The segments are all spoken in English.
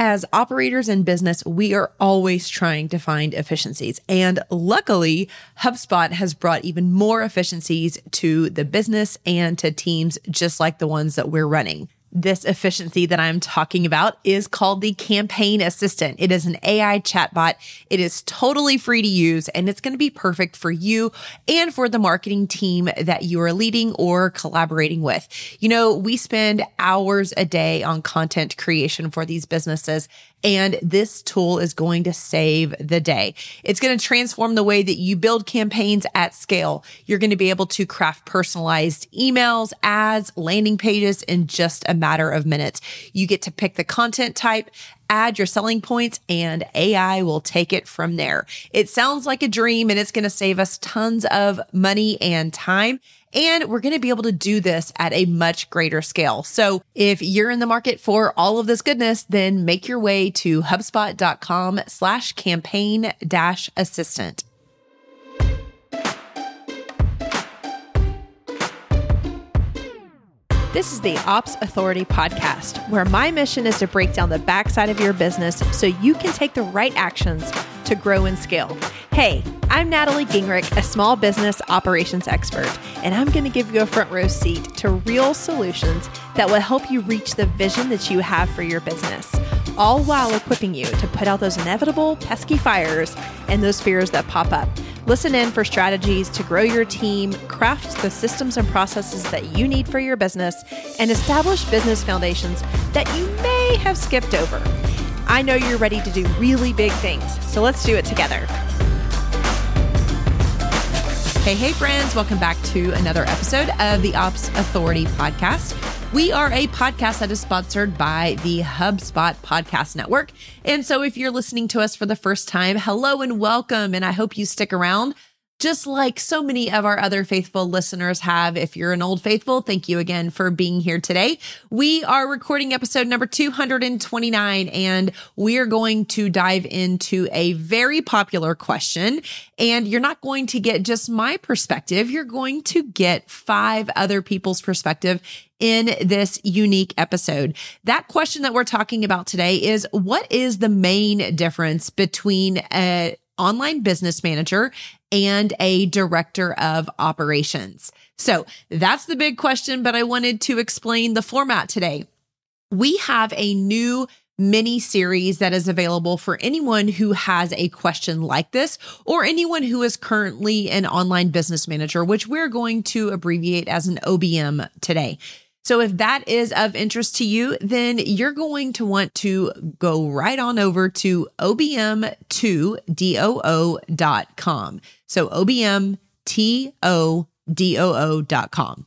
As operators in business, we are always trying to find efficiencies. And luckily, HubSpot has brought even more efficiencies to the business and to teams just like the ones that we're running. This efficiency that I'm talking about is called the Campaign Assistant. It is an AI chatbot. It is totally free to use and it's going to be perfect for you and for the marketing team that you are leading or collaborating with. You know, we spend hours a day on content creation for these businesses and this tool is going to save the day. It's going to transform the way that you build campaigns at scale. You're going to be able to craft personalized emails, ads, landing pages in just a matter of minutes. You get to pick the content type, add your selling points, and AI will take it from there. It sounds like a dream and it's going to save us tons of money and time. And we're going to be able to do this at a much greater scale. So if you're in the market for all of this goodness, then make your way to HubSpot.com slash campaign dash assistant. This is the Ops Authority podcast, where my mission is to break down the backside of your business so you can take the right actions to grow and scale. Hey, I'm Natalie Gingrich, a small business operations expert, and I'm going to give you a front row seat to real solutions that will help you reach the vision that you have for your business, all while equipping you to put out those inevitable pesky fires and those fears that pop up. Listen in for strategies to grow your team, craft the systems and processes that you need for your business, and establish business foundations that you may have skipped over. I know you're ready to do really big things, so let's do it together. Hey, hey, friends, welcome back to another episode of the Ops Authority podcast. We are a podcast that is sponsored by the HubSpot Podcast Network. And so if you're listening to us for the first time, hello and welcome. And I hope you stick around just like so many of our other faithful listeners have. If you're an old faithful, thank you again for being here today. We are recording episode number 229 and we are going to dive into a very popular question. And you're not going to get just my perspective. You're going to get five other people's perspective in this unique episode. That question that we're talking about today is what is the main difference between a online business manager and a director of operations. So that's the big question, but I wanted to explain the format today. We have a new mini series that is available for anyone who has a question like this or anyone who is currently an online business manager, which we're going to abbreviate as an OBM today. So if that is of interest to you, then you're going to want to go right on over to obmtodoo.com. So obmtodoo.com.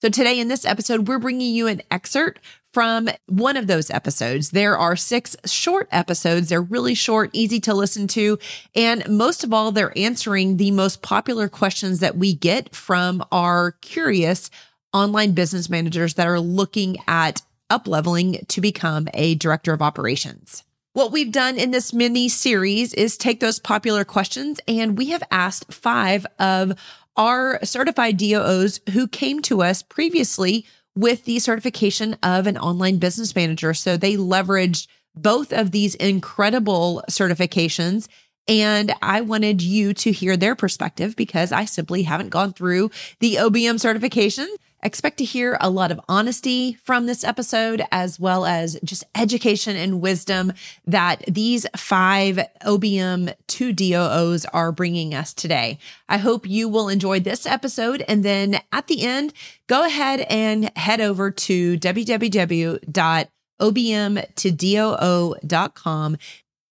So today in this episode, we're bringing you an excerpt from one of those episodes. There are six short episodes. They're really short, easy to listen to. And most of all, they're answering the most popular questions that we get from our curious online business managers that are looking at up leveling to become a director of operations. What we've done in this mini series is take those popular questions and we have asked five of our certified DOOs who came to us previously with the certification of an online business manager. So they leveraged both of these incredible certifications. And I wanted you to hear their perspective because I simply haven't gone through the OBM certification. Expect to hear a lot of honesty from this episode, as well as just education and wisdom that these five OBM 2 DOOs are bringing us today. I hope you will enjoy this episode. And then at the end, go ahead and head over to www.obmtodoo.com.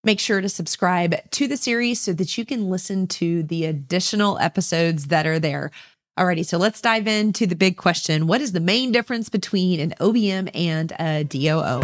Make sure to subscribe to the series so that you can listen to the additional episodes that are there. Alrighty, so let's dive into the big question. What is the main difference between an OBM and a DOO?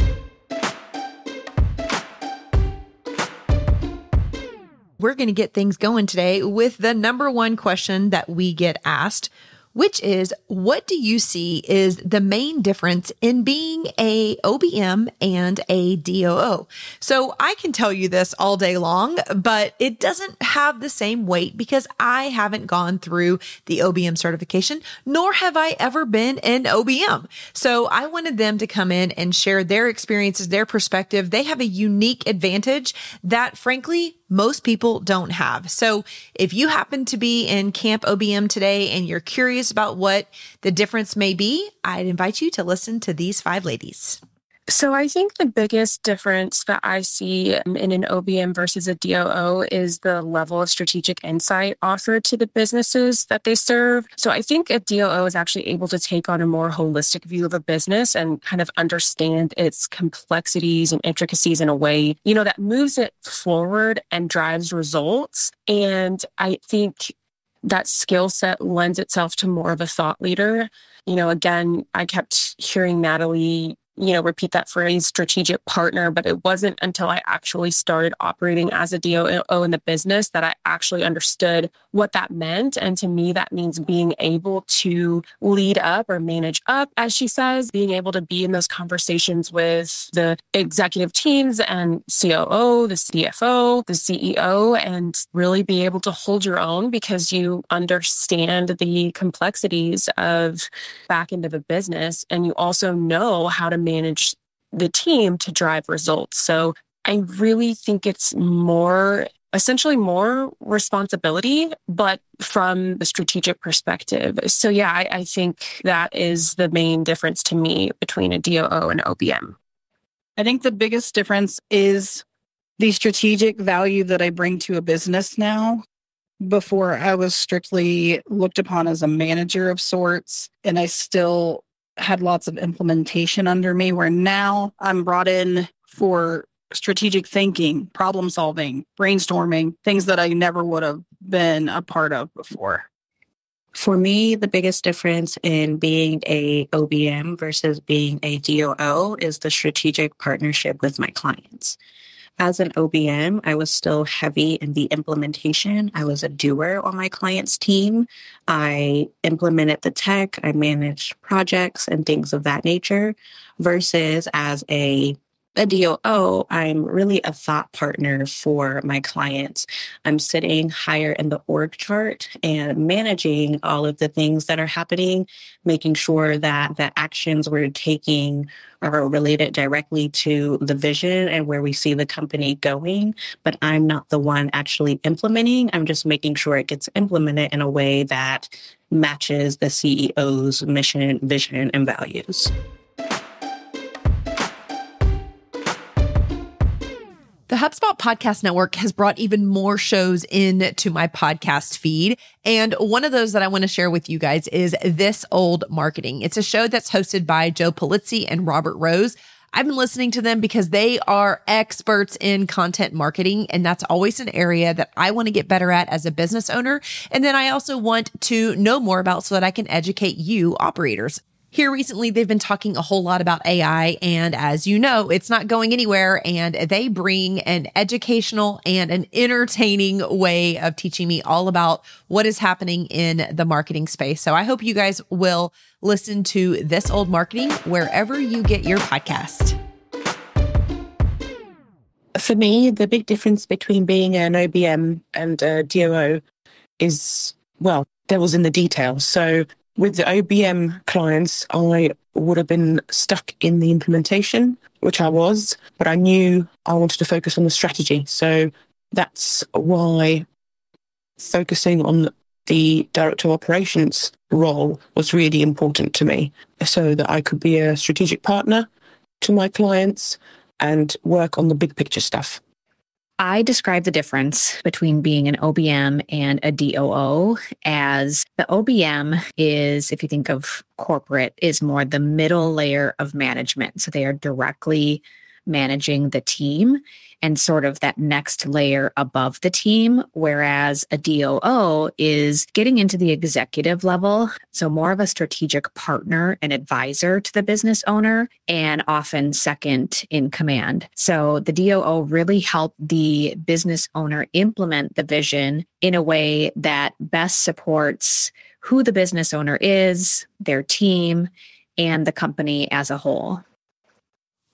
We're going to get things going today with the number one question that we get asked. Which is what do you see is the main difference in being a OBM and a DOO? So I can tell you this all day long, but it doesn't have the same weight because I haven't gone through the OBM certification, nor have I ever been an OBM. So I wanted them to come in and share their experiences, their perspective. They have a unique advantage that frankly, most people don't have. So if you happen to be in Camp OBM today and you're curious about what the difference may be, I'd invite you to listen to these five ladies. So I think the biggest difference that I see um, in an OBM versus a DOO is the level of strategic insight offered to the businesses that they serve. So I think a DOO is actually able to take on a more holistic view of a business and kind of understand its complexities and intricacies in a way, you know, that moves it forward and drives results. And I think that skill set lends itself to more of a thought leader. You know, again, I kept hearing Natalie you know, repeat that phrase strategic partner, but it wasn't until I actually started operating as a DOO in the business that I actually understood what that meant. And to me, that means being able to lead up or manage up, as she says, being able to be in those conversations with the executive teams and COO, the CFO, the CEO, and really be able to hold your own because you understand the complexities of back end of a business. And you also know how to manage the team to drive results. So I really think it's more essentially more responsibility, but from the strategic perspective. So, yeah, I, I, think that is the main difference to me between a DOO and OBM. I think the biggest difference is the strategic value that I bring to a business now. Before I was strictly looked upon as a manager of sorts, and I still had lots of implementation under me, where now I'm brought in for strategic thinking, problem solving, brainstorming, things that I never would have been a part of before. For me, the biggest difference in being a OBM versus being a DOO is the strategic partnership with my clients. As an OBM, I was still heavy in the implementation. I was a doer on my client's team. I implemented the tech, I managed projects and things of that nature, versus as a a DOO, oh, I'm really a thought partner for my clients. I'm sitting higher in the org chart and managing all of the things that are happening, making sure that the actions we're taking are related directly to the vision and where we see the company going. But I'm not the one actually implementing. I'm just making sure it gets implemented in a way that matches the CEO's mission, vision, and values. The HubSpot Podcast Network has brought even more shows in to my podcast feed. And one of those that I want to share with you guys is This Old Marketing. It's a show that's hosted by Joe Pulizzi and Robert Rose. I've been listening to them because they are experts in content marketing. And that's always an area that I want to get better at as a business owner. And then I also want to know more about so that I can educate you operators. Here recently, they've been talking a whole lot about AI. And as you know, it's not going anywhere. And they bring an educational and an entertaining way of teaching me all about what is happening in the marketing space. So I hope you guys will listen to This Old Marketing wherever you get your podcast. For me, the big difference between being an OBM and a DOO is, well, devil's in the details. So with the OBM clients, I would have been stuck in the implementation, which I was, but I knew I wanted to focus on the strategy. So that's why focusing on the director of operations role was really important to me so that I could be a strategic partner to my clients and work on the big picture stuff. I describe the difference between being an OBM and a DOO as the OBM is, if you think of corporate, is more the middle layer of management. So they are directly managing the team and sort of that next layer above the team. Whereas a DOO is getting into the executive level. So more of a strategic partner and advisor to the business owner and often second in command. So the DOO really help the business owner implement the vision in a way that best supports who the business owner is, their team, and the company as a whole.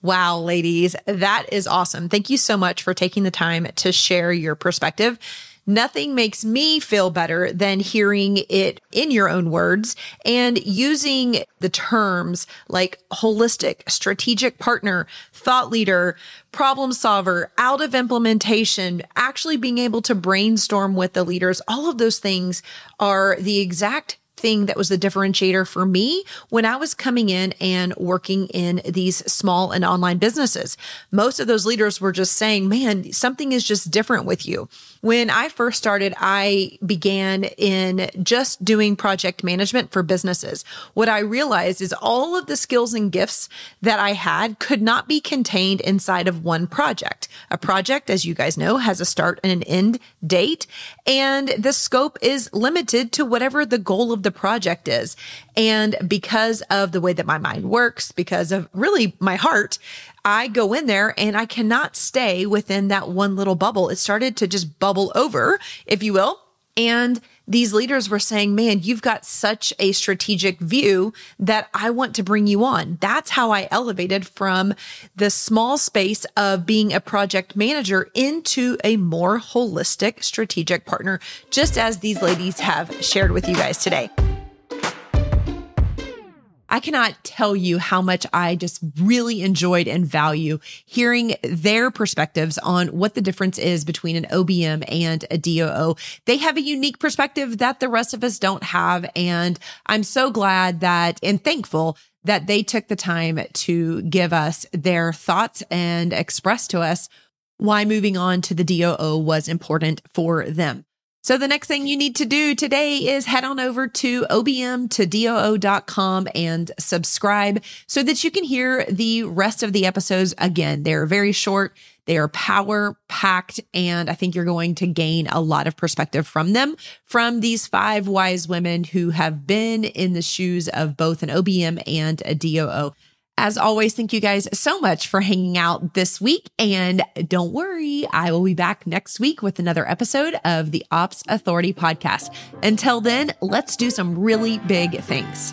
Wow, ladies, that is awesome. Thank you so much for taking the time to share your perspective. Nothing makes me feel better than hearing it in your own words and using the terms like holistic, strategic partner, thought leader, problem solver, out of implementation, actually being able to brainstorm with the leaders. All of those things are the exact thing that was the differentiator for me when I was coming in and working in these small and online businesses. Most of those leaders were just saying, man, something is just different with you. When I first started, I began in just doing project management for businesses. What I realized is all of the skills and gifts that I had could not be contained inside of one project. A project, as you guys know, has a start and an end date, and the scope is limited to whatever the goal of the project is. And because of the way that my mind works, because of really my heart, I go in there and I cannot stay within that one little bubble. It started to just bubble over, if you will. And these leaders were saying, man, you've got such a strategic view that I want to bring you on. That's how I elevated from the small space of being a project manager into a more holistic strategic partner, just as these ladies have shared with you guys today. I cannot tell you how much I just really enjoyed and value hearing their perspectives on what the difference is between an OBM and a DOO. They have a unique perspective that the rest of us don't have. And I'm so glad that and thankful that they took the time to give us their thoughts and express to us why moving on to the DOO was important for them. So the next thing you need to do today is head on over to obmtodoo.com and subscribe so that you can hear the rest of the episodes again. They're very short. They are power packed. And I think you're going to gain a lot of perspective from them, from these five wise women who have been in the shoes of both an OBM and a DOO. As always, thank you guys so much for hanging out this week. And don't worry, I will be back next week with another episode of the Ops Authority podcast. Until then, let's do some really big things.